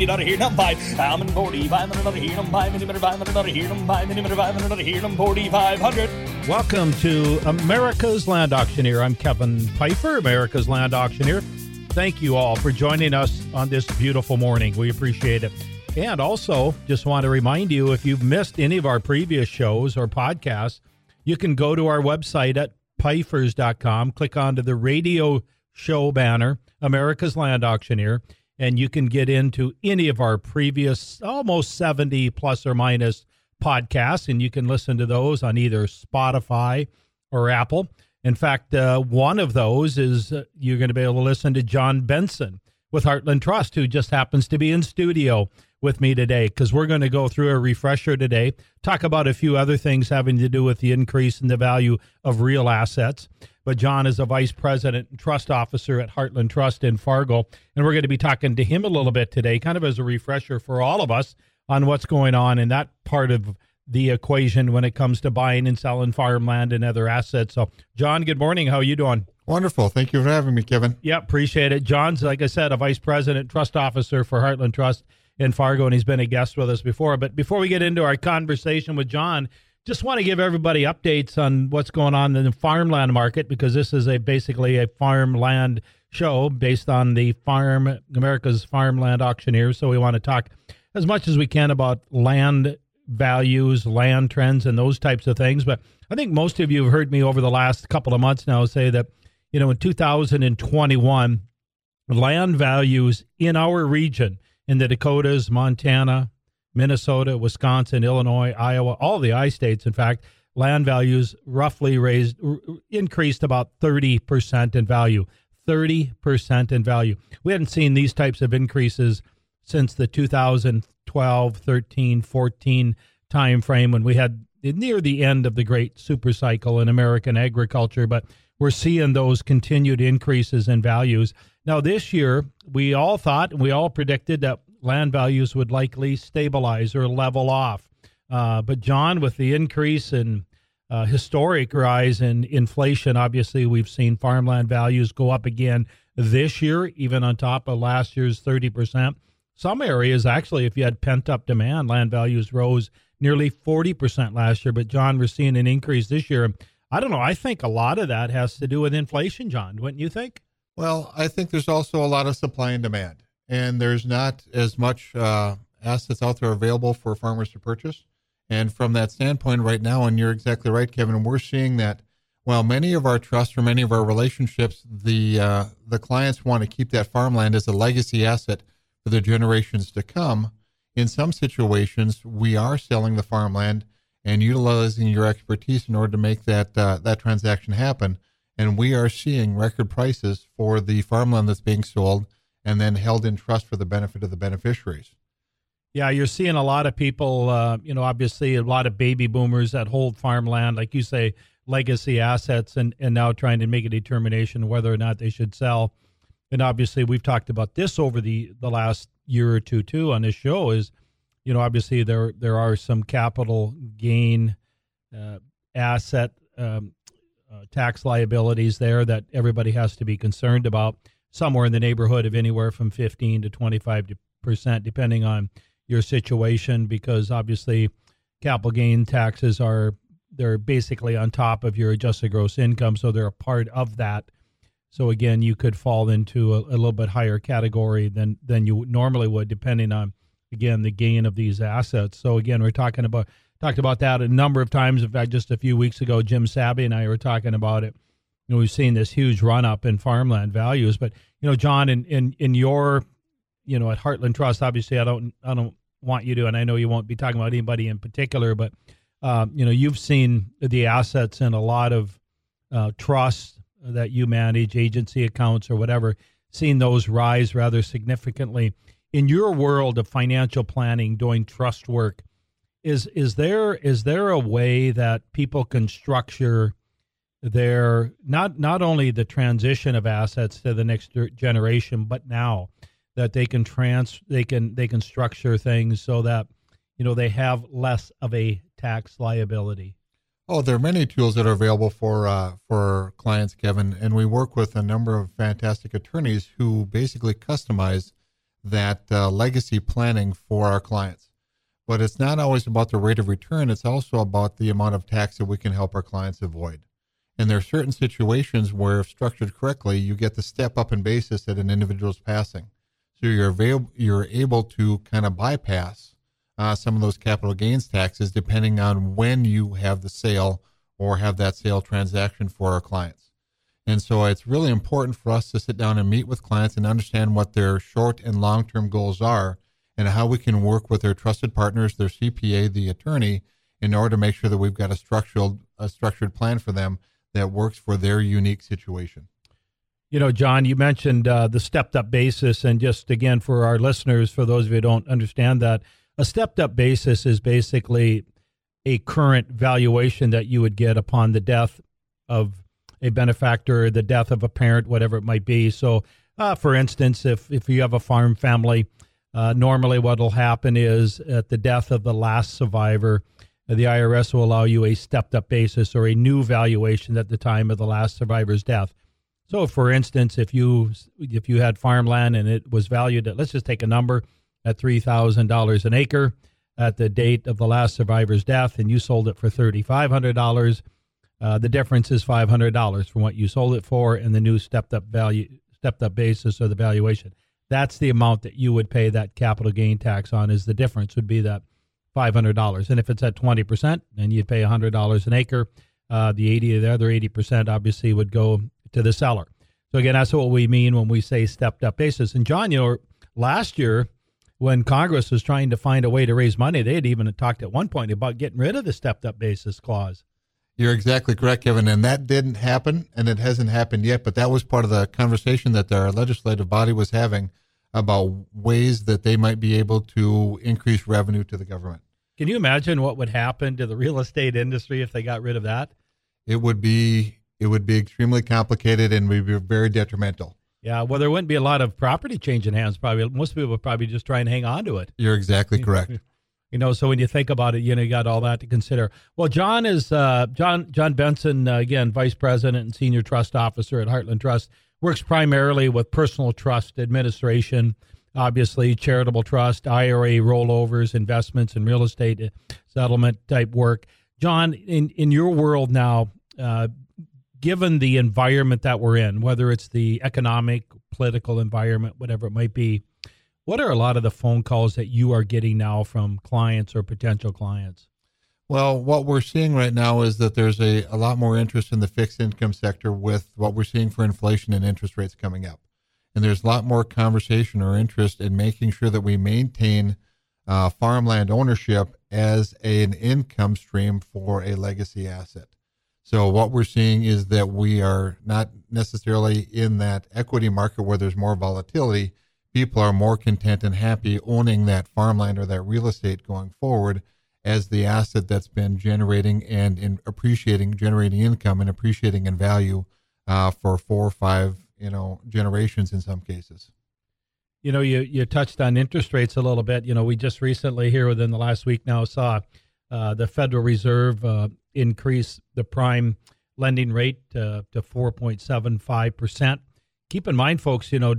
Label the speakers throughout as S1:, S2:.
S1: mini dollar here them five. I'm in forty five hundred dollar here them five mini five hundred dollar here them five mini five hundred dollar here them forty five hundred.
S2: Welcome to America's Land Auctioneer. I'm Kevin Pifer, America's Land Auctioneer. Thank you all for joining us on this beautiful morning. We appreciate it. And also, just want to remind you if you've missed any of our previous shows or podcasts, you can go to our website at pifers.com, click onto the radio show banner, America's Land Auctioneer, and you can get into any of our previous almost 70 plus or minus podcasts, and you can listen to those on either Spotify or Apple. In fact, uh, one of those is uh, you're going to be able to listen to John Benson with Heartland Trust, who just happens to be in studio with me today because we're going to go through a refresher today, talk about a few other things having to do with the increase in the value of real assets. But John is a vice president and trust officer at Heartland Trust in Fargo. And we're going to be talking to him a little bit today, kind of as a refresher for all of us on what's going on in that part of the equation when it comes to buying and selling farmland and other assets. So, John, good morning. How are you doing?
S3: Wonderful. Thank you for having me, Kevin.
S2: Yeah, appreciate it. John's, like I said, a vice president, trust officer for Heartland Trust in Fargo, and he's been a guest with us before. But before we get into our conversation with John, just want to give everybody updates on what's going on in the farmland market because this is a basically a farmland show based on the farm America's farmland auctioneers. So we want to talk as much as we can about land values, land trends, and those types of things. But I think most of you have heard me over the last couple of months now say that you know in 2021 land values in our region in the Dakotas, Montana, Minnesota, Wisconsin, Illinois, Iowa, all the I states, in fact, land values roughly raised, increased about 30% in value. 30% in value. We hadn't seen these types of increases since the 2012, 13, 14 time frame when we had near the end of the great super cycle in American agriculture, but we're seeing those continued increases in values. Now, this year, we all thought, we all predicted that land values would likely stabilize or level off. Uh, but, John, with the increase in uh, historic rise in inflation, obviously, we've seen farmland values go up again this year, even on top of last year's 30%. Some areas, actually, if you had pent up demand, land values rose nearly 40% last year. But, John, we're seeing an increase this year. I don't know. I think a lot of that has to do with inflation, John, wouldn't you think?
S3: Well, I think there's also a lot of supply and demand, and there's not as much uh, assets out there available for farmers to purchase. And from that standpoint, right now, and you're exactly right, Kevin, we're seeing that while many of our trusts or many of our relationships, the uh, the clients want to keep that farmland as a legacy asset for the generations to come. In some situations, we are selling the farmland and utilizing your expertise in order to make that uh, that transaction happen and we are seeing record prices for the farmland that's being sold and then held in trust for the benefit of the beneficiaries.
S2: Yeah, you're seeing a lot of people, uh, you know, obviously a lot of baby boomers that hold farmland, like you say, legacy assets, and, and now trying to make a determination whether or not they should sell. And obviously, we've talked about this over the, the last year or two, too, on this show is, you know, obviously there, there are some capital gain uh, asset um, uh, tax liabilities there that everybody has to be concerned about, somewhere in the neighborhood of anywhere from 15 to 25 percent, depending on your situation, because obviously capital gain taxes are they're basically on top of your adjusted gross income, so they're a part of that. So again, you could fall into a, a little bit higher category than than you normally would, depending on again the gain of these assets. So again, we're talking about talked about that a number of times. In fact, just a few weeks ago, Jim Sabby and I were talking about it. Know, we've seen this huge run up in farmland values, but you know, John, in in in your, you know, at Heartland Trust, obviously, I don't I don't want you to, and I know you won't be talking about anybody in particular, but um, you know, you've seen the assets in a lot of uh, trusts that you manage, agency accounts or whatever, seen those rise rather significantly. In your world of financial planning, doing trust work, is is there is there a way that people can structure their not not only the transition of assets to the next generation but now that they can trans they can they can structure things so that you know they have less of a tax liability
S3: oh there are many tools that are available for uh, for clients kevin and we work with a number of fantastic attorneys who basically customize that uh, legacy planning for our clients. But it's not always about the rate of return, it's also about the amount of tax that we can help our clients avoid. And there are certain situations where, if structured correctly, you get the step up in basis that an individual is passing. So you're available, you're able to kind of bypass uh, some of those capital gains taxes depending on when you have the sale or have that sale transaction for our clients. And so it's really important for us to sit down and meet with clients and understand what their short and long term goals are and how we can work with their trusted partners, their CPA, the attorney, in order to make sure that we've got a structured a structured plan for them that works for their unique situation.
S2: You know, John, you mentioned uh, the stepped up basis. And just again, for our listeners, for those of you who don't understand that, a stepped up basis is basically a current valuation that you would get upon the death of a benefactor, the death of a parent, whatever it might be. So, uh, for instance, if, if you have a farm family, uh, normally what will happen is at the death of the last survivor, the IRS will allow you a stepped up basis or a new valuation at the time of the last survivor's death. So, for instance, if you if you had farmland and it was valued at let's just take a number at three thousand dollars an acre at the date of the last survivor's death, and you sold it for thirty five hundred dollars, uh, the difference is five hundred dollars from what you sold it for and the new stepped up value stepped up basis or the valuation. That's the amount that you would pay that capital gain tax on. Is the difference would be that $500. And if it's at 20%, then you'd pay $100 an acre. Uh, the 80, the other 80% obviously would go to the seller. So again, that's what we mean when we say stepped up basis. And John, you know, last year when Congress was trying to find a way to raise money, they had even talked at one point about getting rid of the stepped up basis clause.
S3: You're exactly correct, Kevin. And that didn't happen, and it hasn't happened yet. But that was part of the conversation that our legislative body was having about ways that they might be able to increase revenue to the government.
S2: Can you imagine what would happen to the real estate industry if they got rid of that?
S3: It would be it would be extremely complicated and would be very detrimental.
S2: Yeah, well, there wouldn't be a lot of property changing hands. Probably most people would probably just try and hang on to it.
S3: You're exactly correct.
S2: you know, so when you think about it, you know, you got all that to consider. Well, John is uh, John John Benson uh, again, vice president and senior trust officer at Heartland Trust works primarily with personal trust administration, obviously charitable trust, IRA rollovers, investments, and real estate uh, settlement type work. John, in, in your world now, uh, given the environment that we're in, whether it's the economic, political environment, whatever it might be, what are a lot of the phone calls that you are getting now from clients or potential clients?
S3: Well, what we're seeing right now is that there's a, a lot more interest in the fixed income sector with what we're seeing for inflation and interest rates coming up. And there's a lot more conversation or interest in making sure that we maintain uh, farmland ownership as a, an income stream for a legacy asset. So what we're seeing is that we are not necessarily in that equity market where there's more volatility. People are more content and happy owning that farmland or that real estate going forward as the asset that's been generating and in appreciating, generating income and appreciating in value uh, for four or five, you know, generations in some cases.
S2: You know, you you touched on interest rates a little bit. You know, we just recently here within the last week now saw uh, the Federal Reserve uh, increase the prime lending rate to, to 4.75 percent. Keep in mind, folks, you know,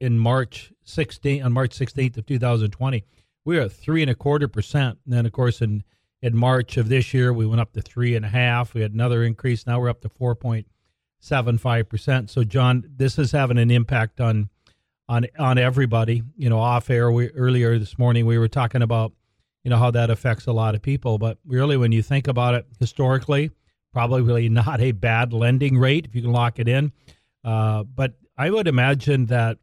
S2: in March 16 on March 16th of 2020 we at three and a quarter percent. And then, of course, in in March of this year, we went up to three and a half. We had another increase. Now we're up to four point seven five percent. So, John, this is having an impact on on on everybody. You know, off air. We earlier this morning we were talking about you know how that affects a lot of people. But really, when you think about it historically, probably really not a bad lending rate if you can lock it in. Uh, but I would imagine that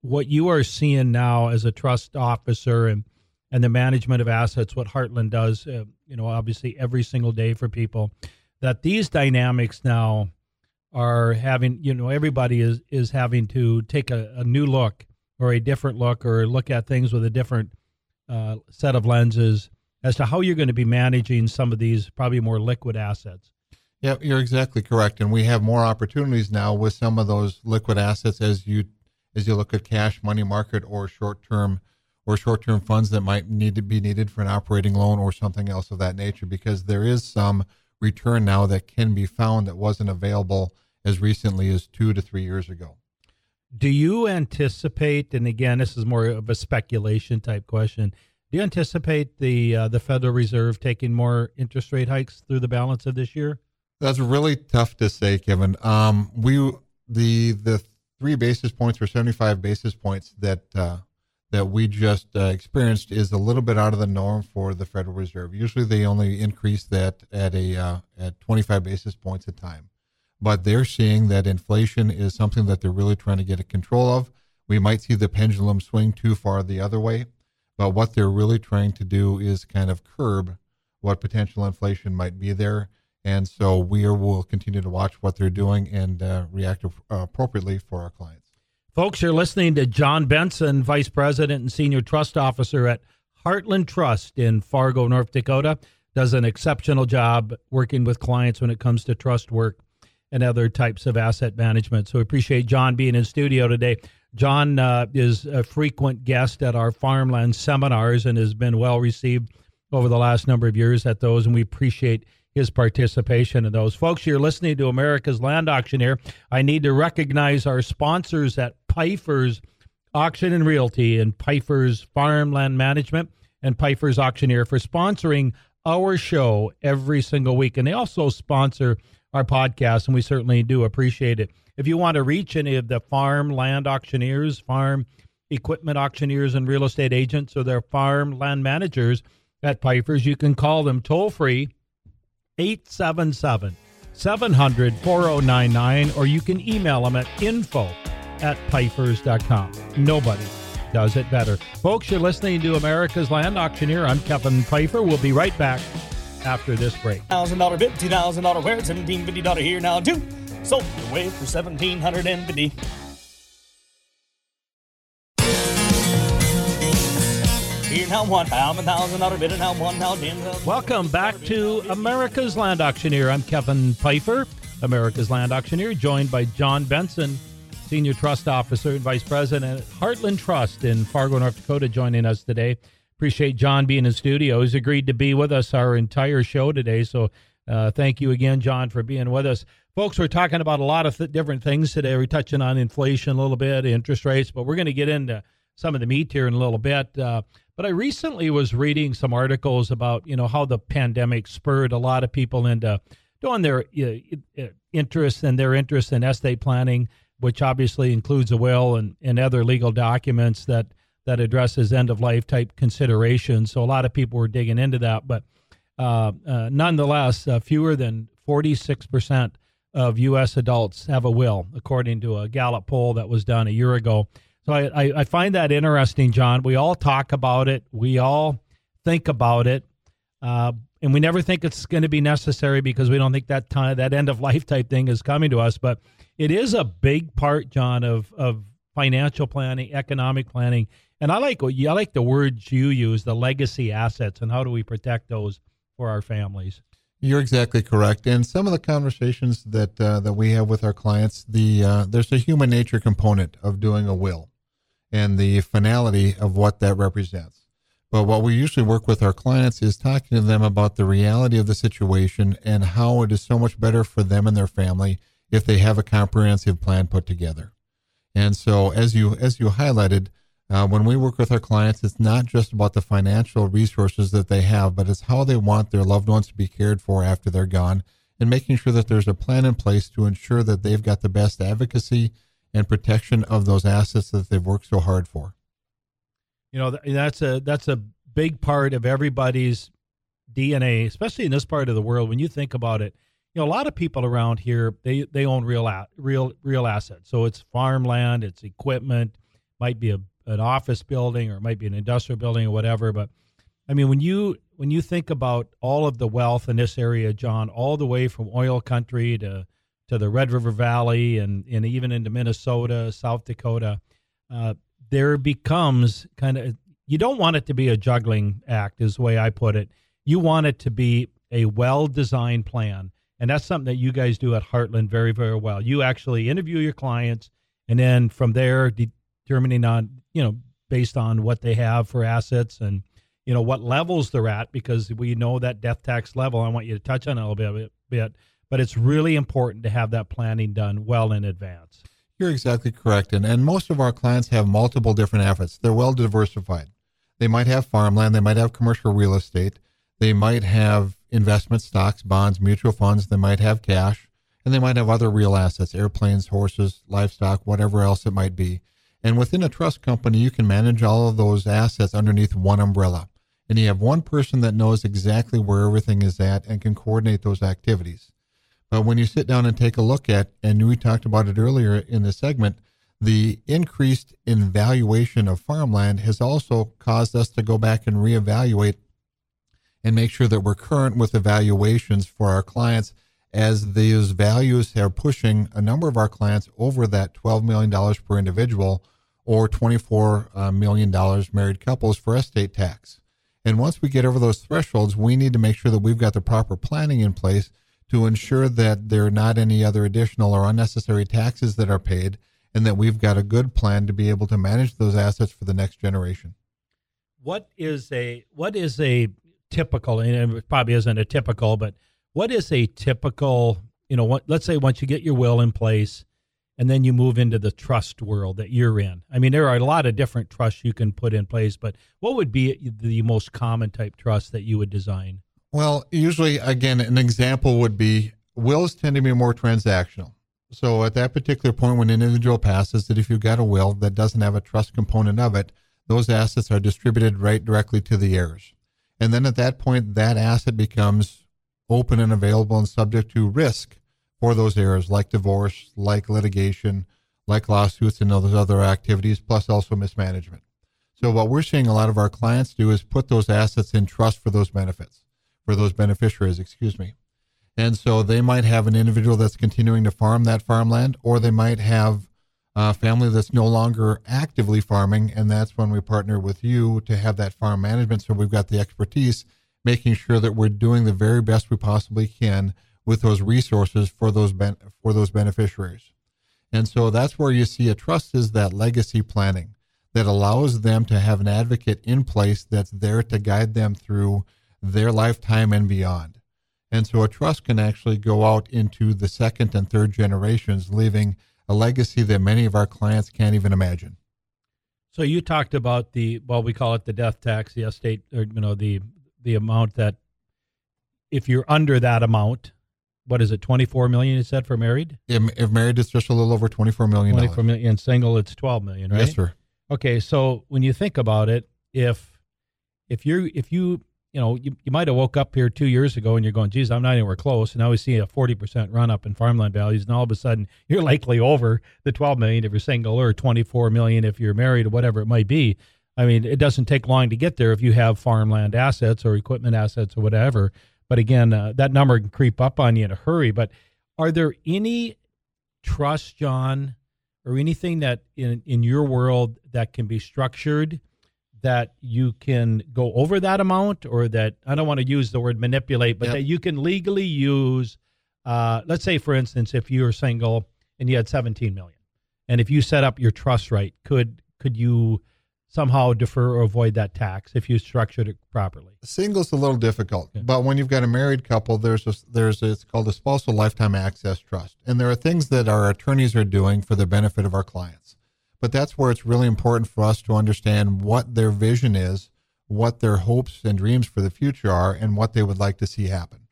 S2: what you are seeing now as a trust officer and and the management of assets, what Heartland does, uh, you know, obviously every single day for people, that these dynamics now are having, you know, everybody is is having to take a, a new look or a different look or look at things with a different uh, set of lenses as to how you're going to be managing some of these probably more liquid assets.
S3: Yeah, you're exactly correct, and we have more opportunities now with some of those liquid assets as you as you look at cash, money market, or short term or short-term funds that might need to be needed for an operating loan or something else of that nature because there is some return now that can be found that wasn't available as recently as two to three years ago.
S2: Do you anticipate? And again, this is more of a speculation type question. Do you anticipate the uh, the Federal Reserve taking more interest rate hikes through the balance of this year?
S3: That's really tough to say, Kevin. Um, we the the three basis points or seventy five basis points that uh, that we just uh, experienced is a little bit out of the norm for the Federal Reserve. Usually, they only increase that at a uh, at twenty five basis points a time, but they're seeing that inflation is something that they're really trying to get a control of. We might see the pendulum swing too far the other way but what they're really trying to do is kind of curb what potential inflation might be there. And so we will continue to watch what they're doing and uh, react appropriately for our clients.
S2: Folks, you're listening to John Benson, Vice President and Senior Trust Officer at Heartland Trust in Fargo, North Dakota. Does an exceptional job working with clients when it comes to trust work and other types of asset management. So we appreciate John being in studio today. John uh, is a frequent guest at our farmland seminars and has been well received over the last number of years at those, and we appreciate his participation in those. Folks, you're listening to America's Land Auctioneer. I need to recognize our sponsors at Pifer's Auction and Realty and Pifer's Farmland Management and Pifer's Auctioneer for sponsoring our show every single week. And they also sponsor our podcast, and we certainly do appreciate it. If you want to reach any of the farm land auctioneers, farm equipment auctioneers, and real estate agents, or their farm land managers at Pifer's, you can call them toll free 877 700 4099, or you can email them at info at pifers.com. Nobody does it better. Folks, you're listening to America's Land Auctioneer. I'm Kevin Pifer. We'll be right back after this break.
S1: $1,000 bid, $2,000 where, $1,750 here now, too. Sold away for 1750
S2: Welcome back to America's Land Auctioneer. I'm Kevin Pifer, America's Land Auctioneer, joined by John Benson, Senior Trust Officer and Vice President at Heartland Trust in Fargo, North Dakota, joining us today. Appreciate John being in studio. He's agreed to be with us our entire show today. So uh, thank you again, John, for being with us. Folks, we're talking about a lot of th- different things today. We're touching on inflation a little bit, interest rates, but we're going to get into some of the meat here in a little bit. Uh, but I recently was reading some articles about, you know, how the pandemic spurred a lot of people into doing their uh, interest and their interest in estate planning, which obviously includes a will and, and other legal documents that that addresses end of life type considerations. So a lot of people were digging into that, but uh, uh, nonetheless, uh, fewer than 46% of U.S. adults have a will, according to a Gallup poll that was done a year ago. So I, I, I find that interesting, John. We all talk about it, we all think about it, uh, and we never think it's going to be necessary because we don't think that time, that end of life type thing is coming to us. But it is a big part, John, of of financial planning, economic planning, and I like what I like the words you use, the legacy assets, and how do we protect those for our families.
S3: You're exactly correct. And some of the conversations that uh, that we have with our clients, the uh, there's a human nature component of doing a will, and the finality of what that represents. But what we usually work with our clients is talking to them about the reality of the situation and how it is so much better for them and their family if they have a comprehensive plan put together. And so, as you as you highlighted, uh, when we work with our clients, it's not just about the financial resources that they have, but it's how they want their loved ones to be cared for after they're gone and making sure that there's a plan in place to ensure that they've got the best advocacy and protection of those assets that they've worked so hard for.
S2: You know, that's a that's a big part of everybody's DNA, especially in this part of the world. When you think about it, you know, a lot of people around here they they own real out real real assets. So it's farmland, it's equipment, might be a an office building or it might be an industrial building or whatever. But I mean, when you when you think about all of the wealth in this area, John, all the way from oil country to to the Red River Valley and and even into Minnesota, South Dakota, uh, there becomes kind of you don't want it to be a juggling act, is the way I put it. You want it to be a well designed plan. And that's something that you guys do at Heartland very, very well. You actually interview your clients, and then from there, determining on you know, based on what they have for assets and, you know, what levels they're at, because we know that death tax level. I want you to touch on a little bit, bit but it's really important to have that planning done well in advance.
S3: You're exactly correct. And, and most of our clients have multiple different assets. They're well diversified. They might have farmland, they might have commercial real estate, they might have investment stocks, bonds, mutual funds, they might have cash, and they might have other real assets, airplanes, horses, livestock, whatever else it might be. And within a trust company, you can manage all of those assets underneath one umbrella. And you have one person that knows exactly where everything is at and can coordinate those activities. But when you sit down and take a look at, and we talked about it earlier in the segment, the increased in valuation of farmland has also caused us to go back and reevaluate and make sure that we're current with evaluations for our clients as these values are pushing a number of our clients over that $12 million per individual or $24 uh, married couples for estate tax. And once we get over those thresholds, we need to make sure that we've got the proper planning in place to ensure that there are not any other additional or unnecessary taxes that are paid and that we've got a good plan to be able to manage those assets for the next generation.
S2: What is a what is a typical and it probably isn't a typical, but what is a typical, you know, what, let's say once you get your will in place and then you move into the trust world that you're in. I mean, there are a lot of different trusts you can put in place, but what would be the most common type trust that you would design?
S3: Well, usually, again, an example would be wills tend to be more transactional. So at that particular point, when an individual passes, that if you've got a will that doesn't have a trust component of it, those assets are distributed right directly to the heirs. And then at that point, that asset becomes open and available and subject to risk for those heirs, like divorce, like litigation, like lawsuits, and all those other activities, plus also mismanagement. So what we're seeing a lot of our clients do is put those assets in trust for those benefits, for those beneficiaries, excuse me. And so they might have an individual that's continuing to farm that farmland, or they might have a family that's no longer actively farming. And that's when we partner with you to have that farm management. So we've got the expertise, making sure that we're doing the very best we possibly can with those resources for those ben- for those beneficiaries. And so that's where you see a trust is that legacy planning that allows them to have an advocate in place that's there to guide them through their lifetime and beyond. And so a trust can actually go out into the second and third generations, leaving a legacy that many of our clients can't even imagine.
S2: So you talked about the well, we call it the death tax, the estate, or you know the the amount that if you're under that amount, what is it, twenty four million? You said for married.
S3: If, if married, it's just a little over twenty four million.
S2: Twenty four million. And single, it's twelve million, right?
S3: Yes, sir.
S2: Okay, so when you think about it, if if you if you you know, you, you might have woke up here two years ago and you're going, geez, I'm not anywhere close. And now we see a 40% run up in farmland values. And all of a sudden you're likely over the 12 million if you're single or 24 million if you're married or whatever it might be. I mean, it doesn't take long to get there if you have farmland assets or equipment assets or whatever. But again, uh, that number can creep up on you in a hurry. But are there any trusts, John, or anything that in, in your world that can be structured – that you can go over that amount or that I don't want to use the word manipulate, but yep. that you can legally use uh, let's say for instance if you're single and you had 17 million and if you set up your trust right could could you somehow defer or avoid that tax if you structured it properly
S3: single's is a little difficult yeah. but when you've got a married couple there's a, there's a, it's called a spousal lifetime access trust and there are things that our attorneys are doing for the benefit of our clients but that's where it's really important for us to understand what their vision is, what their hopes and dreams for the future are, and what they would like to see happen.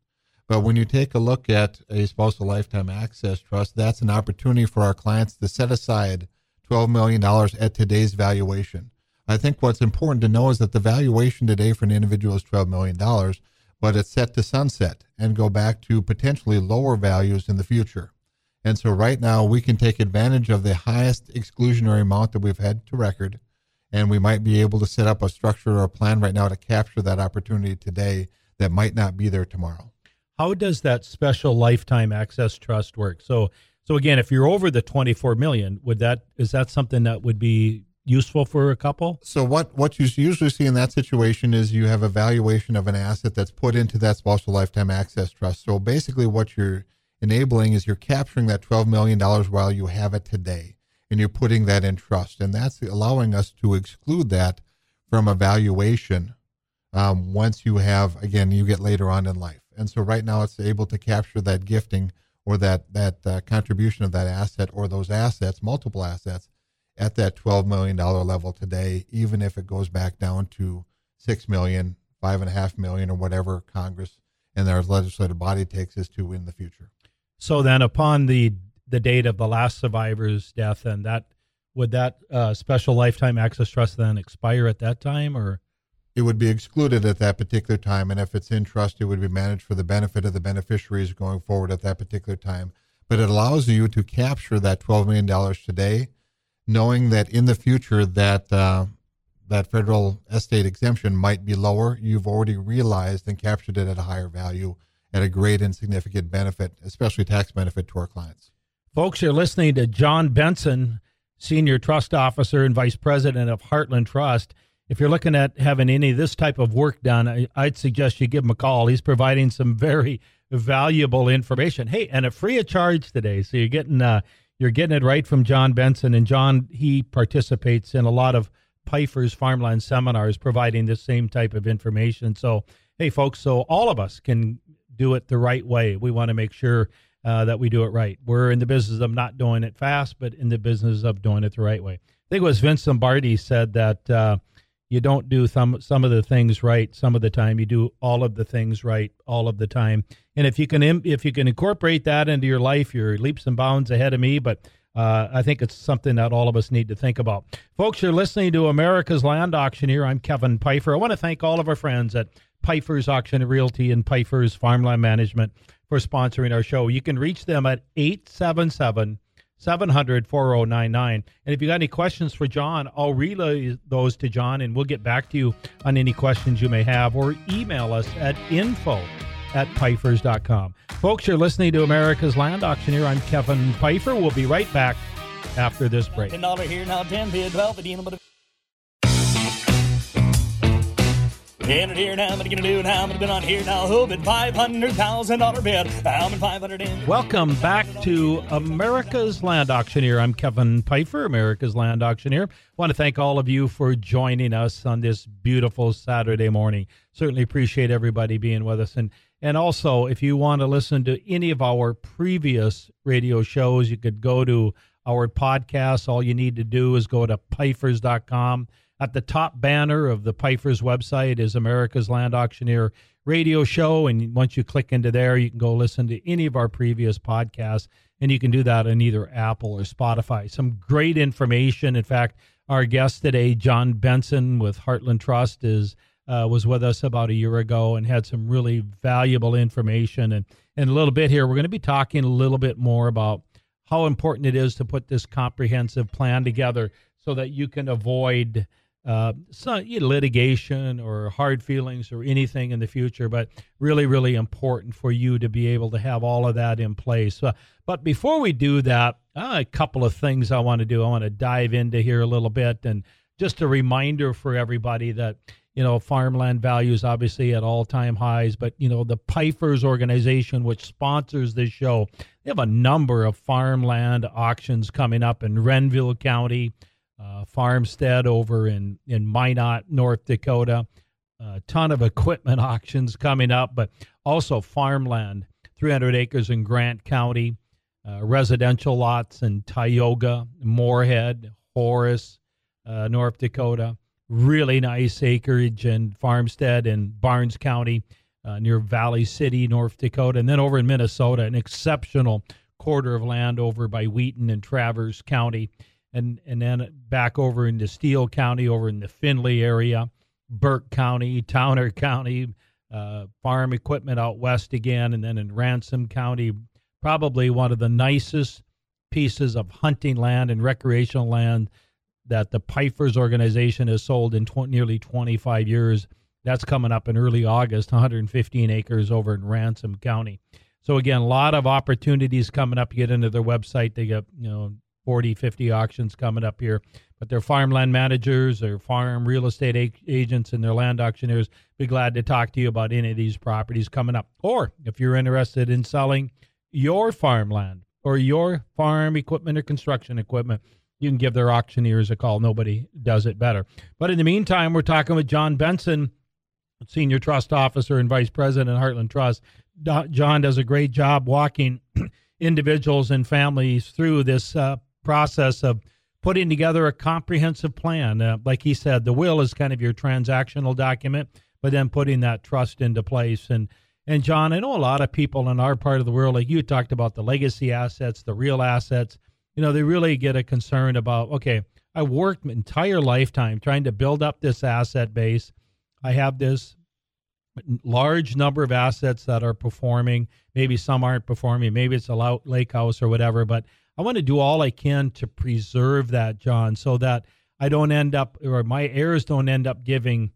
S3: But when you take a look at a spousal lifetime access trust, that's an opportunity for our clients to set aside $12 million at today's valuation. I think what's important to know is that the valuation today for an individual is $12 million, but it's set to sunset and go back to potentially lower values in the future. And so right now we can take advantage of the highest exclusionary amount that we've had to record. And we might be able to set up a structure or a plan right now to capture that opportunity today that might not be there tomorrow.
S2: How does that spousal lifetime access trust work? So so again, if you're over the 24 million, would that is that something that would be useful for a couple?
S3: So what what you usually see in that situation is you have a valuation of an asset that's put into that spousal lifetime access trust. So basically what you're enabling is you're capturing that $12 million while you have it today and you're putting that in trust. And that's allowing us to exclude that from evaluation um, once you have, again, you get later on in life. And so right now it's able to capture that gifting or that that uh, contribution of that asset or those assets, multiple assets, at that twelve million dollar level today, even if it goes back down to six million, five and a half million, or whatever Congress and their legislative body takes us to in the future.
S2: So then, upon the the date of the last survivor's death, and that would that uh, spousal lifetime access trust then expire at that time, or
S3: it would be excluded at that particular time. And if it's in trust, it would be managed for the benefit of the beneficiaries going forward at that particular time. But it allows you to capture that $12 million today, knowing that in the future that uh, that federal estate exemption might be lower. You've already realized and captured it at a higher value at a great and significant benefit, especially tax benefit to our clients.
S2: Folks, you're listening to John Benson, Senior Trust Officer and Vice President of Heartland Trust if you're looking at having any of this type of work done, I, would suggest you give him a call. He's providing some very valuable information. Hey, and a free of charge today, so you're getting uh, you're getting it right from John Benson. And John, he participates in a lot of Pifer's farmland seminars, providing the same type of information. So, hey, folks, so all of us can do it the right way. We want to make sure uh, that we do it right. We're in the business of not doing it fast, but in the business of doing it the right way. I think it was Vince Lombardi said that. Uh, you don't do some some of the things right some of the time you do all of the things right all of the time and if you can if you can incorporate that into your life you're leaps and bounds ahead of me but uh, I think it's something that all of us need to think about. Folks, you're listening to America's Land Auctioneer. I'm Kevin Pifer. I want to thank all of our friends at Pifer's Auction Realty and Pifer's Farmland Management for sponsoring our show. You can reach them at 877- 700 4099. And if you got any questions for John, I'll relay those to John and we'll get back to you on any questions you may have or email us at info at pifers.com. Folks, you're listening to America's Land Auctioneer. I'm Kevin Pifer. We'll be right back after this break.
S1: $10 here now, 10 bid, 12 In it here now, you gonna do now? I'm gonna on here now. Who five hundred thousand dollar bid? I'm in five hundred.
S2: Welcome back to America's Land Auctioneer. I'm Kevin Pifer, America's Land Auctioneer. I want to thank all of you for joining us on this beautiful Saturday morning. Certainly appreciate everybody being with us. And and also, if you want to listen to any of our previous radio shows, you could go to our podcast. All you need to do is go to pifers.com at the top banner of the Pifer's website is America's Land Auctioneer radio show. And once you click into there, you can go listen to any of our previous podcasts. And you can do that on either Apple or Spotify. Some great information. In fact, our guest today, John Benson with Heartland Trust, is uh, was with us about a year ago and had some really valuable information. And in a little bit here, we're going to be talking a little bit more about how important it is to put this comprehensive plan together so that you can avoid uh, some you know, litigation or hard feelings or anything in the future, but really, really important for you to be able to have all of that in place. Uh, but before we do that, uh, a couple of things I want to do. I want to dive into here a little bit, and just a reminder for everybody that you know farmland values obviously at all-time highs, but you know the Pifers organization, which sponsors this show, they have a number of farmland auctions coming up in Renville County uh, farmstead over in, in Minot, North Dakota. A ton of equipment auctions coming up, but also farmland, 300 acres in Grant County, uh, residential lots in Tioga, Moorhead, Horace, uh, North Dakota. Really nice acreage and farmstead in Barnes County uh, near Valley City, North Dakota. And then over in Minnesota, an exceptional quarter of land over by Wheaton and Traverse County and and then back over into Steele County, over in the Finley area, Burke County, Towner County, uh, farm equipment out west again, and then in Ransom County, probably one of the nicest pieces of hunting land and recreational land that the Pifers organization has sold in tw- nearly 25 years. That's coming up in early August, 115 acres over in Ransom County. So again, a lot of opportunities coming up. You get into their website, they get you know 40, 50 auctions coming up here. But their farmland managers, their farm real estate agents, and their land auctioneers be glad to talk to you about any of these properties coming up. Or if you're interested in selling your farmland or your farm equipment or construction equipment, you can give their auctioneers a call. Nobody does it better. But in the meantime, we're talking with John Benson, Senior Trust Officer and Vice President at Heartland Trust. John does a great job walking individuals and families through this uh, process of putting together a comprehensive plan. Uh, like he said, the will is kind of your transactional document, but then putting that trust into place. And and John, I know a lot of people in our part of the world, like you talked about the legacy assets, the real assets. You know, they really get a concern about okay, I worked my entire lifetime trying to build up this asset base. I have this large number of assets that are performing. Maybe some aren't performing. Maybe it's a lake house or whatever. But I want to do all I can to preserve that, John, so that I don't end up, or my heirs don't end up giving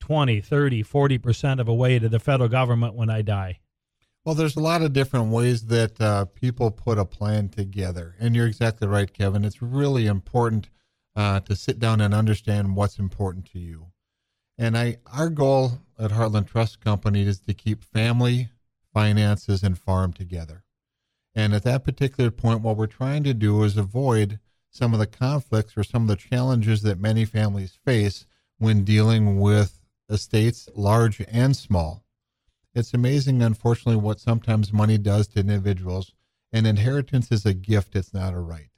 S2: 20, 30, 40% of away to the federal government when I die.
S3: Well, there's a lot of different ways that uh, people put a plan together. And you're exactly right, Kevin. It's really important uh, to sit down and understand what's important to you. And I, our goal at Heartland Trust Company is to keep family, finances, and farm together. And at that particular point, what we're trying to do is avoid some of the conflicts or some of the challenges that many families face when dealing with estates, large and small. It's amazing, unfortunately, what sometimes money does to individuals. And inheritance is a gift, it's not a right.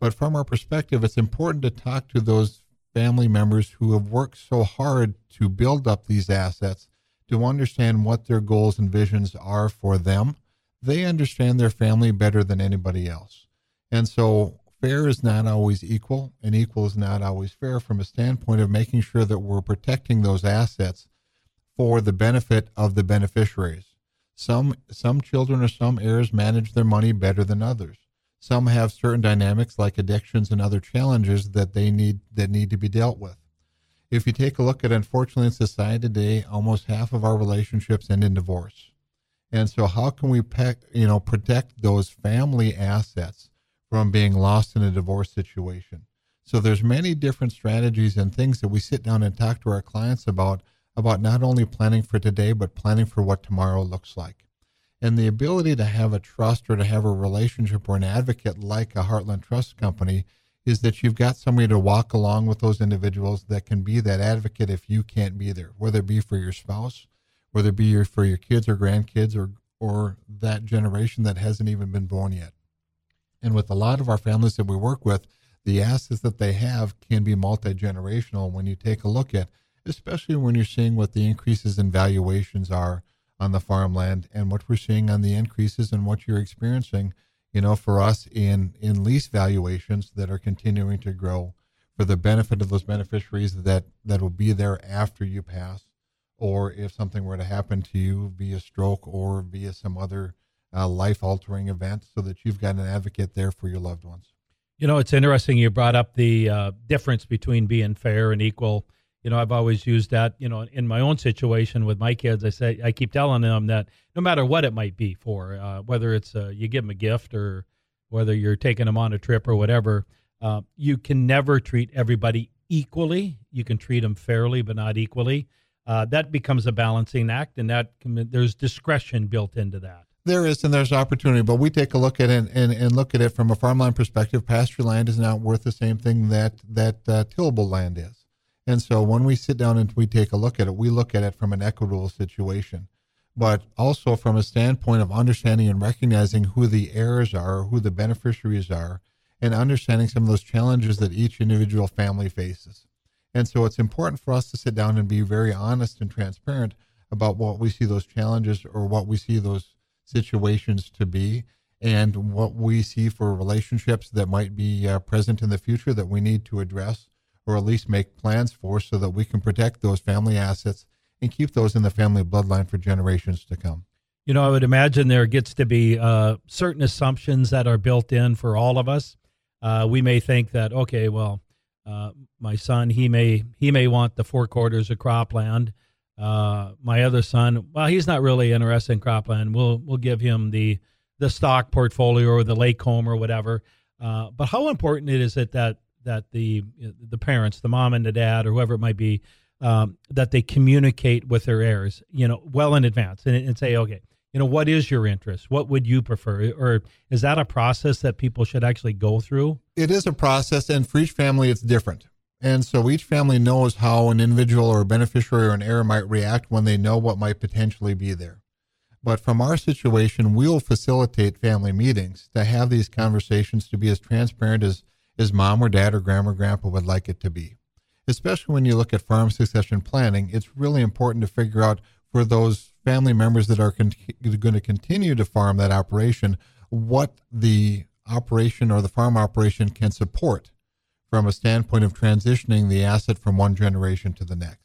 S3: But from our perspective, it's important to talk to those family members who have worked so hard to build up these assets to understand what their goals and visions are for them. They understand their family better than anybody else. And so fair is not always equal, and equal is not always fair from a standpoint of making sure that we're protecting those assets for the benefit of the beneficiaries. Some some children or some heirs manage their money better than others. Some have certain dynamics like addictions and other challenges that they need that need to be dealt with. If you take a look at unfortunately in society today, almost half of our relationships end in divorce. And so how can we pe- you know protect those family assets from being lost in a divorce situation? So there's many different strategies and things that we sit down and talk to our clients about about not only planning for today but planning for what tomorrow looks like. And the ability to have a trust or to have a relationship or an advocate like a Heartland Trust Company is that you've got somebody to walk along with those individuals that can be that advocate if you can't be there, whether it be for your spouse, whether it be your, for your kids or grandkids or, or that generation that hasn't even been born yet. And with a lot of our families that we work with, the assets that they have can be multi generational when you take a look at, especially when you're seeing what the increases in valuations are on the farmland and what we're seeing on the increases and what you're experiencing, you know, for us in, in lease valuations that are continuing to grow for the benefit of those beneficiaries that, that will be there after you pass, or if something were to happen to you via stroke or via some other uh, life altering event, so that you've got an advocate there for your loved ones.
S2: You know, it's interesting you brought up the uh, difference between being fair and equal you know, I've always used that, you know, in my own situation with my kids. I say, I keep telling them that no matter what it might be for, uh, whether it's uh, you give them a gift or whether you're taking them on a trip or whatever, uh, you can never treat everybody equally. You can treat them fairly, but not equally. Uh, that becomes a balancing act, and that there's discretion built into that.
S3: There is, and there's opportunity, but we take a look at it and, and look at it from a farmland perspective. Pasture land is not worth the same thing that that uh, tillable land is. And so when we sit down and we take a look at it, we look at it from an equitable situation, but also from a standpoint of understanding and recognizing who the heirs are, who the beneficiaries are, and understanding some of those challenges that each individual family faces. And so it's important for us to sit down and be very honest and transparent about what we see those challenges or what we see those situations to be and what we see for relationships that might be uh, present in the future that we need to address or at least make plans for so that we can protect those family assets and keep those in the family bloodline for generations to come.
S2: You know, I would imagine there gets to be uh, certain assumptions that are built in for all of us. Uh, we may think that, okay, well, uh, my son he may he may want the four quarters of cropland. Uh, my other son, well, he's not really interested in cropland. We'll we'll give him the the stock portfolio or the lake home or whatever. Uh, but how important it is it that that the the parents, the mom and the dad, or whoever it might be, um, that they communicate with their heirs, you know, well in advance, and, and say, okay, you know, what is your interest? What would you prefer? Or is that a process that people should actually go through?
S3: It is a process, and for each family, it's different. And so each family knows how an individual or a beneficiary or an heir might react when they know what might potentially be there. But from our situation, we'll facilitate family meetings to have these conversations to be as transparent as, as mom or dad or grandma or grandpa would like it to be. Especially when you look at farm succession planning, it's really important to figure out for those family members that are con- going to continue to farm that operation what the operation or the farm operation can support from a standpoint of transitioning the asset from one generation to the next.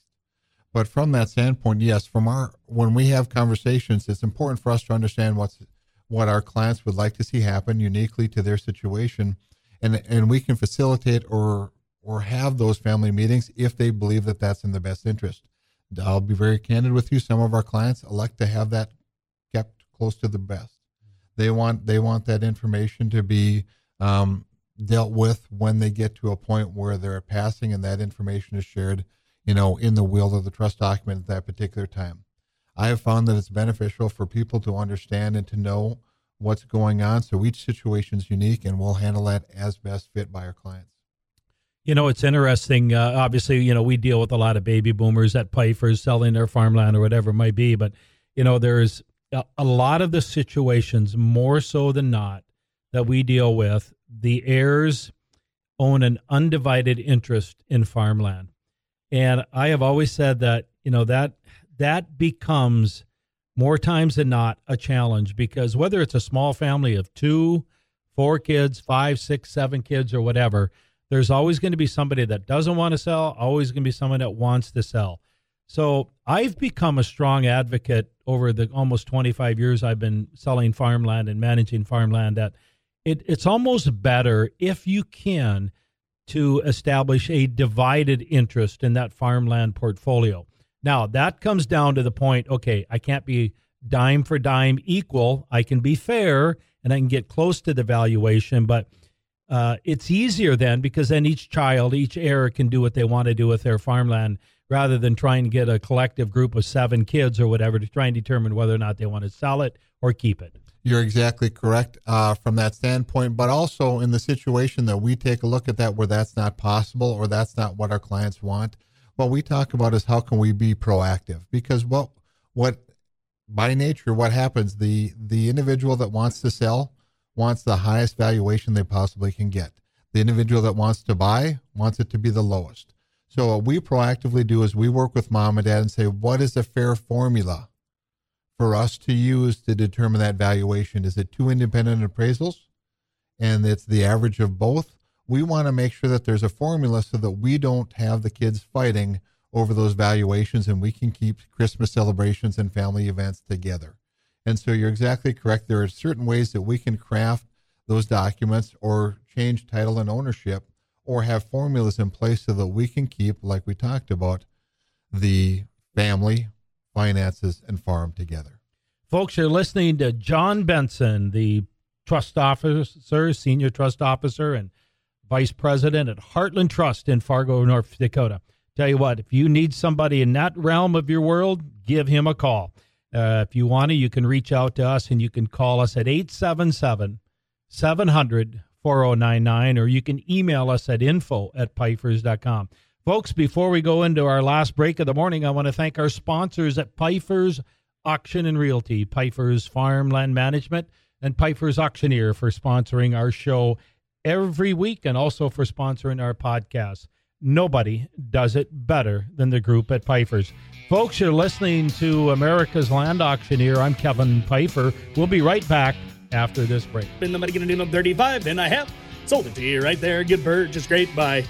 S3: But from that standpoint, yes, from our when we have conversations, it's important for us to understand what's what our clients would like to see happen uniquely to their situation, and and we can facilitate or or have those family meetings if they believe that that's in the best interest. I'll be very candid with you. Some of our clients elect to have that kept close to the best. They want they want that information to be um, dealt with when they get to a point where they're passing, and that information is shared you know, in the will of the trust document at that particular time. I have found that it's beneficial for people to understand and to know what's going on. So each situation is unique, and we'll handle that as best fit by our clients.
S2: You know, it's interesting. Uh, obviously, you know, we deal with a lot of baby boomers at Pifers selling their farmland or whatever it might be. But, you know, there's a, a lot of the situations, more so than not, that we deal with, the heirs own an undivided interest in farmland. And I have always said that, you know, that that becomes more times than not a challenge because whether it's a small family of two, four kids, five, six, seven kids, or whatever, there's always going to be somebody that doesn't want to sell, always going to be someone that wants to sell. So I've become a strong advocate over the almost 25 years I've been selling farmland and managing farmland that it, it's almost better if you can to establish a divided interest in that farmland portfolio. Now, that comes down to the point okay, I can't be dime for dime equal. I can be fair and I can get close to the valuation, but uh, it's easier then because then each child, each heir can do what they want to do with their farmland rather than trying to get a collective group of seven kids or whatever to try and determine whether or not they want to sell it or keep it.
S3: You're exactly correct uh, from that standpoint, but also in the situation that we take a look at that where that's not possible or that's not what our clients want. What we talk about is how can we be proactive? Because what what by nature what happens the the individual that wants to sell wants the highest valuation they possibly can get. The individual that wants to buy wants it to be the lowest. So what we proactively do is we work with mom and dad and say, what is a fair formula for us to use to determine that valuation? Is it two independent appraisals and it's the average of both? We want to make sure that there's a formula so that we don't have the kids fighting over those valuations and we can keep Christmas celebrations and family events together. And so you're exactly correct. There are certain ways that we can craft those documents or change title and ownership or have formulas in place so that we can keep, like we talked about, the family finances, and farm together.
S2: Folks, you're listening to John Benson, the trust officer, senior trust officer, and vice president at Heartland Trust in Fargo, North Dakota. Tell you what, if you need somebody in that realm of your world, give him a call. Uh, if you want to, you can reach out to us and you can call us at 877 700 4099 or you can email us at info at pifers.com. Folks, before we go into our last break of the morning, I want to thank our sponsors at Pifers Auction and Realty, Pifers Farmland Management, and Pifers Auctioneer for sponsoring our show every week and also for sponsoring our podcast. Nobody does it better than the group at Pifers. Folks, you're listening to America's Land Auctioneer. I'm Kevin Pifer. We'll be right back after this break.
S1: Been money getting in 35, then I have sold it to you right there. Good bird, just great. Bye.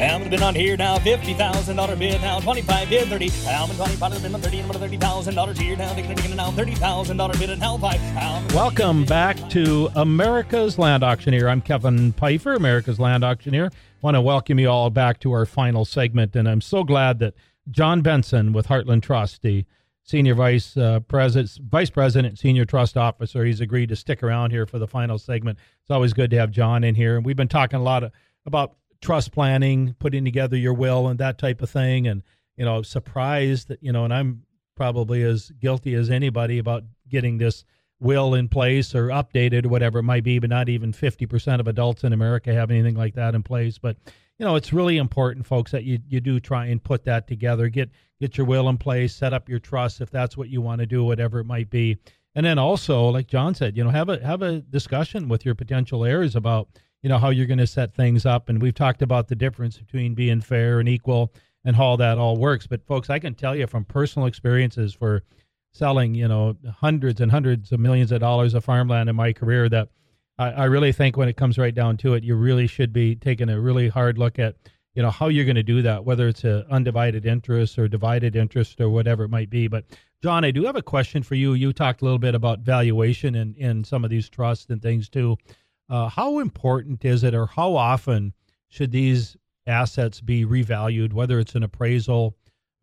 S1: Almond been on here now, fifty thousand dollar bid now, twenty five bid thirty. Almond twenty five bid on thirty and thirty thousand dollars here now, taking it now thirty thousand dollar bid and now five.
S2: Welcome back to America's Land Auctioneer. I'm Kevin Pifer, America's Land Auctioneer. Want to welcome you all back to our final segment, and I'm so glad that John Benson with Heartland Trust, the senior vice uh, president, vice president, senior trust officer, he's agreed to stick around here for the final segment. It's always good to have John in here, and we've been talking a lot of, about trust planning, putting together your will and that type of thing. And, you know, surprised that, you know, and I'm probably as guilty as anybody about getting this will in place or updated or whatever it might be, but not even 50% of adults in America have anything like that in place. But, you know, it's really important, folks, that you, you do try and put that together. Get get your will in place, set up your trust if that's what you want to do, whatever it might be. And then also, like John said, you know, have a have a discussion with your potential heirs about, you know, how you're going to set things up. And we've talked about the difference between being fair and equal and how that all works. But folks, I can tell you from personal experiences for selling, you know, hundreds and hundreds of millions of dollars of farmland in my career that I, I really think when it comes right down to it, you really should be taking a really hard look at, you know, how you're going to do that, whether it's a undivided interest or divided interest or whatever it might be. But John, I do have a question for you. You talked a little bit about valuation in, in some of these trusts and things too. Uh, how important is it or how often should these assets be revalued, whether it's an appraisal,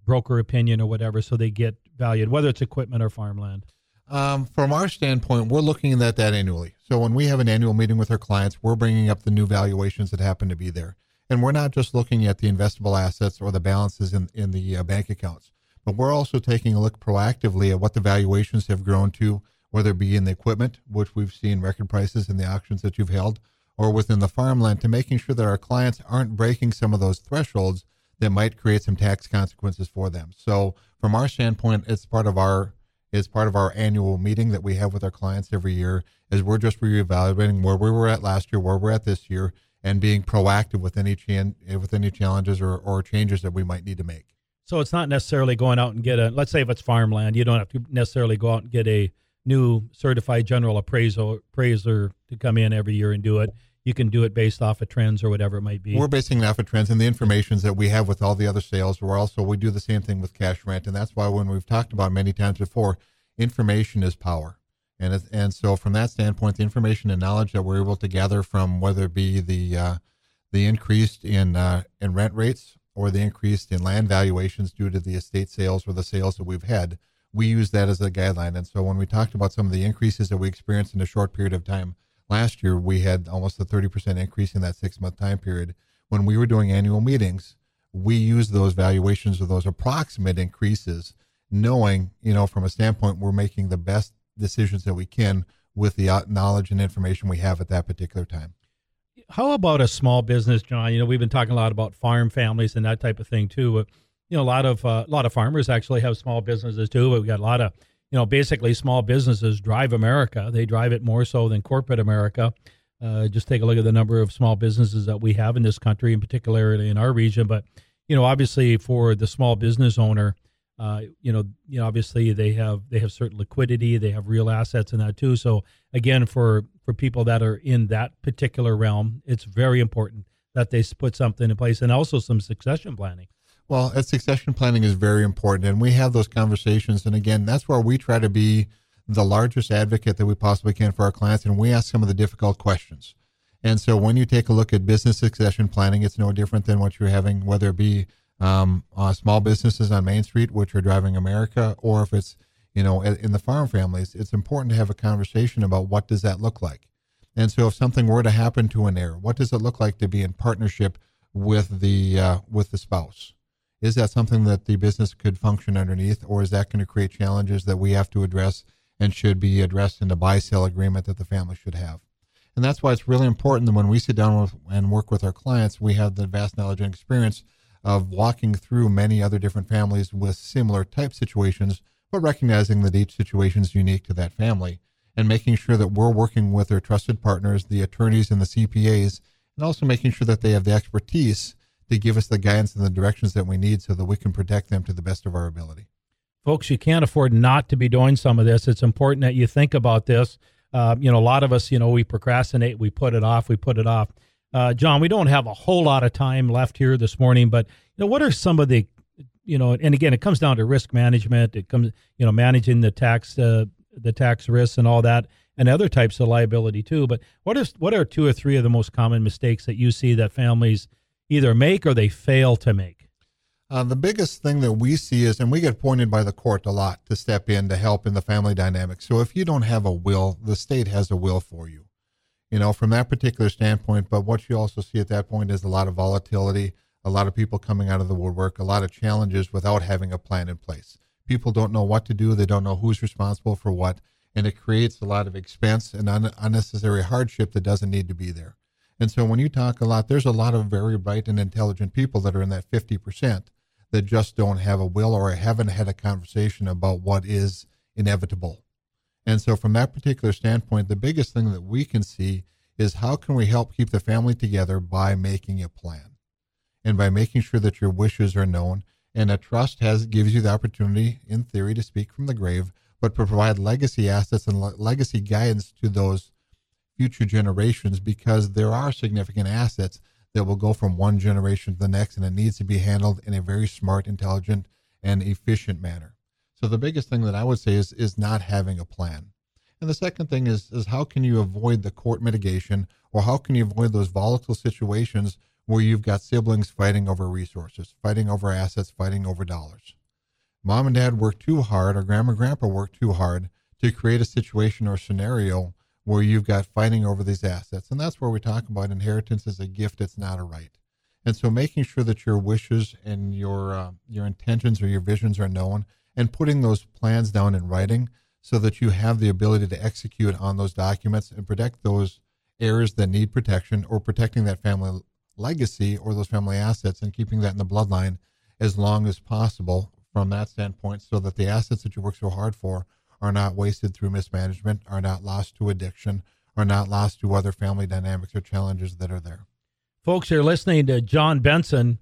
S2: broker opinion, or whatever, so they get valued, whether it's equipment or farmland?
S3: Um, from our standpoint, we're looking at that annually. So when we have an annual meeting with our clients, we're bringing up the new valuations that happen to be there. And we're not just looking at the investable assets or the balances in, in the uh, bank accounts, but we're also taking a look proactively at what the valuations have grown to, whether it be in the equipment, which we've seen record prices in the auctions that you've held, or within the farmland, to making sure that our clients aren't breaking some of those thresholds that might create some tax consequences for them. So from our standpoint, it's part of our it's part of our annual meeting that we have with our clients every year. Is we're just reevaluating where we were at last year, where we're at this year, and being proactive with any chan- with any challenges or, or changes that we might need to make.
S2: So it's not necessarily going out and get a let's say if it's farmland, you don't have to necessarily go out and get a new certified general appraisal appraiser to come in every year and do it you can do it based off of trends or whatever it might be.
S3: We're basing it off of trends and the informations that we have with all the other sales. We're also we do the same thing with cash rent, and that's why when we've talked about many times before, information is power. And and so from that standpoint, the information and knowledge that we're able to gather from whether it be the uh, the increase in uh, in rent rates or the increase in land valuations due to the estate sales or the sales that we've had, we use that as a guideline. And so when we talked about some of the increases that we experienced in a short period of time last year we had almost a 30% increase in that six month time period. When we were doing annual meetings, we used those valuations or those approximate increases, knowing, you know, from a standpoint, we're making the best decisions that we can with the uh, knowledge and information we have at that particular time.
S2: How about a small business, John? You know, we've been talking a lot about farm families and that type of thing too. But, you know, a lot of uh, a lot of farmers actually have small businesses too. But we got a lot of you know, basically small businesses drive America. They drive it more so than corporate America. Uh, just take a look at the number of small businesses that we have in this country, in particularly in our region. But you know, obviously for the small business owner, uh, you know, you know, obviously they have they have certain liquidity, they have real assets in that too. So again, for for people that are in that particular realm, it's very important that they put something in place and also some succession planning.
S3: Well, succession planning is very important, and we have those conversations. And again, that's where we try to be the largest advocate that we possibly can for our clients, and we ask some of the difficult questions. And so, when you take a look at business succession planning, it's no different than what you're having, whether it be um, uh, small businesses on Main Street, which are driving America, or if it's you know in the farm families. It's important to have a conversation about what does that look like. And so, if something were to happen to an heir, what does it look like to be in partnership with the uh, with the spouse? Is that something that the business could function underneath, or is that going to create challenges that we have to address and should be addressed in the buy sell agreement that the family should have? And that's why it's really important that when we sit down with, and work with our clients, we have the vast knowledge and experience of walking through many other different families with similar type situations, but recognizing that each situation is unique to that family and making sure that we're working with their trusted partners, the attorneys and the CPAs, and also making sure that they have the expertise to give us the guidance and the directions that we need so that we can protect them to the best of our ability.
S2: Folks, you can't afford not to be doing some of this. It's important that you think about this. Uh, you know, a lot of us, you know, we procrastinate, we put it off, we put it off. Uh, John, we don't have a whole lot of time left here this morning, but you know, what are some of the, you know, and again, it comes down to risk management. It comes, you know, managing the tax, uh, the tax risks and all that, and other types of liability too. But what is, what are two or three of the most common mistakes that you see that families either make or they fail to make?
S3: Uh, the biggest thing that we see is, and we get pointed by the court a lot to step in to help in the family dynamic. So if you don't have a will, the state has a will for you, you know, from that particular standpoint. But what you also see at that point is a lot of volatility, a lot of people coming out of the woodwork, a lot of challenges without having a plan in place. People don't know what to do, they don't know who's responsible for what. and it creates a lot of expense and un- unnecessary hardship that doesn't need to be there. And so when you talk a lot, there's a lot of very bright and intelligent people that are in that 50% that just don't have a will or haven't had a conversation about what is inevitable. And so from that particular standpoint, the biggest thing that we can see is how can we help keep the family together by making a plan and by making sure that your wishes are known and a trust has gives you the opportunity in theory to speak from the grave but provide legacy assets and le- legacy guidance to those future generations because there are significant assets that will go from one generation to the next and it needs to be handled in a very smart intelligent and efficient manner so the biggest thing that i would say is is not having a plan and the second thing is is how can you avoid the court mitigation or how can you avoid those volatile situations where you've got siblings fighting over resources, fighting over assets, fighting over dollars. Mom and dad worked too hard or grandma and grandpa worked too hard to create a situation or scenario where you've got fighting over these assets. And that's where we talk about inheritance as a gift, it's not a right. And so making sure that your wishes and your uh, your intentions or your visions are known and putting those plans down in writing so that you have the ability to execute on those documents and protect those heirs that need protection or protecting that family legacy or those family assets and keeping that in the bloodline as long as possible from that standpoint so that the assets that you work so hard for are not wasted through mismanagement, are not lost to addiction, are not lost to other family dynamics or challenges that are there.
S2: Folks, you're listening to John Benson,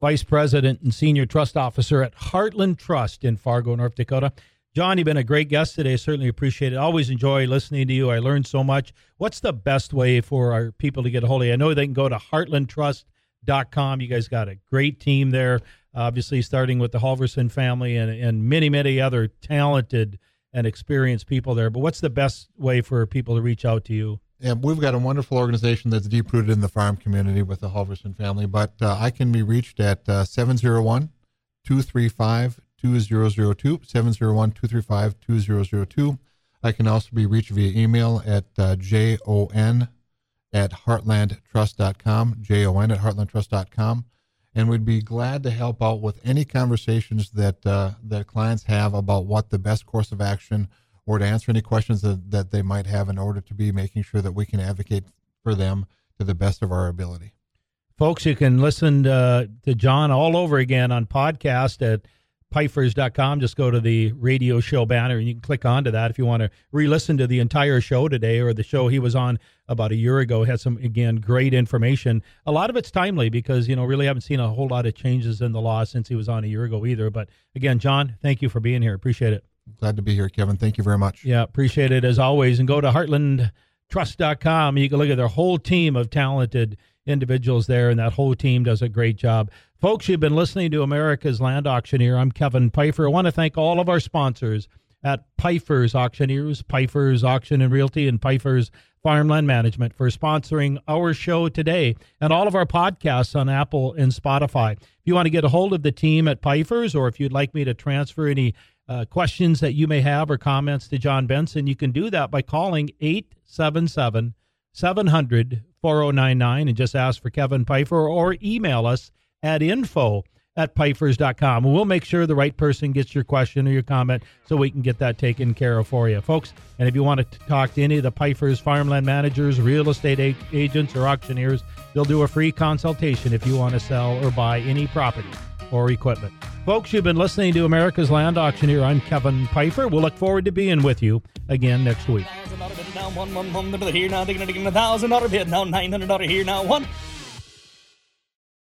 S2: Vice President and Senior Trust Officer at Heartland Trust in Fargo, North Dakota. John, you've been a great guest today. Certainly appreciate it. Always enjoy listening to you. I learned so much. What's the best way for our people to get a hold of you? I know they can go to heartlandtrust.com. You guys got a great team there, obviously, starting with the Halverson family and, and many, many other talented and experienced people there. But what's the best way for people to reach out to you?
S3: Yeah, we've got a wonderful organization that's deep rooted in the farm community with the Halverson family, but uh, I can be reached at uh, 701 235 2002, 701 235 2002. I can also be reached via email at uh, jon at heartlandtrust.com, jon at heartlandtrust.com. And we'd be glad to help out with any conversations that uh, that clients have about what the best course of action or to answer any questions that, that they might have in order to be making sure that we can advocate for them to the best of our ability.
S2: Folks, you can listen to, to John all over again on podcast at pifers.com. Just go to the radio show banner and you can click onto that if you want to re listen to the entire show today or the show he was on about a year ago. Has some, again, great information. A lot of it's timely because, you know, really haven't seen a whole lot of changes in the law since he was on a year ago either. But again, John, thank you for being here. Appreciate it.
S3: Glad to be here, Kevin. Thank you very much.
S2: Yeah, appreciate it as always. And go to heartlandtrust.com. You can look at their whole team of talented individuals there, and that whole team does a great job. Folks, you've been listening to America's Land Auctioneer. I'm Kevin Pifer. I want to thank all of our sponsors at Pifer's Auctioneers, Pifer's Auction and Realty, and Pifer's Farmland Management for sponsoring our show today and all of our podcasts on Apple and Spotify. If you want to get a hold of the team at Pifer's, or if you'd like me to transfer any uh, questions that you may have or comments to John Benson, you can do that by calling 877 700 4099 and just ask for Kevin Pifer or email us at info at pifers.com. And we'll make sure the right person gets your question or your comment so we can get that taken care of for you, folks. And if you want to talk to any of the Pifers farmland managers, real estate agents, or auctioneers, they'll do a free consultation if you want to sell or buy any property or equipment. Folks, you've been listening to America's Land Auctioneer. I'm Kevin Pifer. We'll look forward to being with you again next week.
S1: One.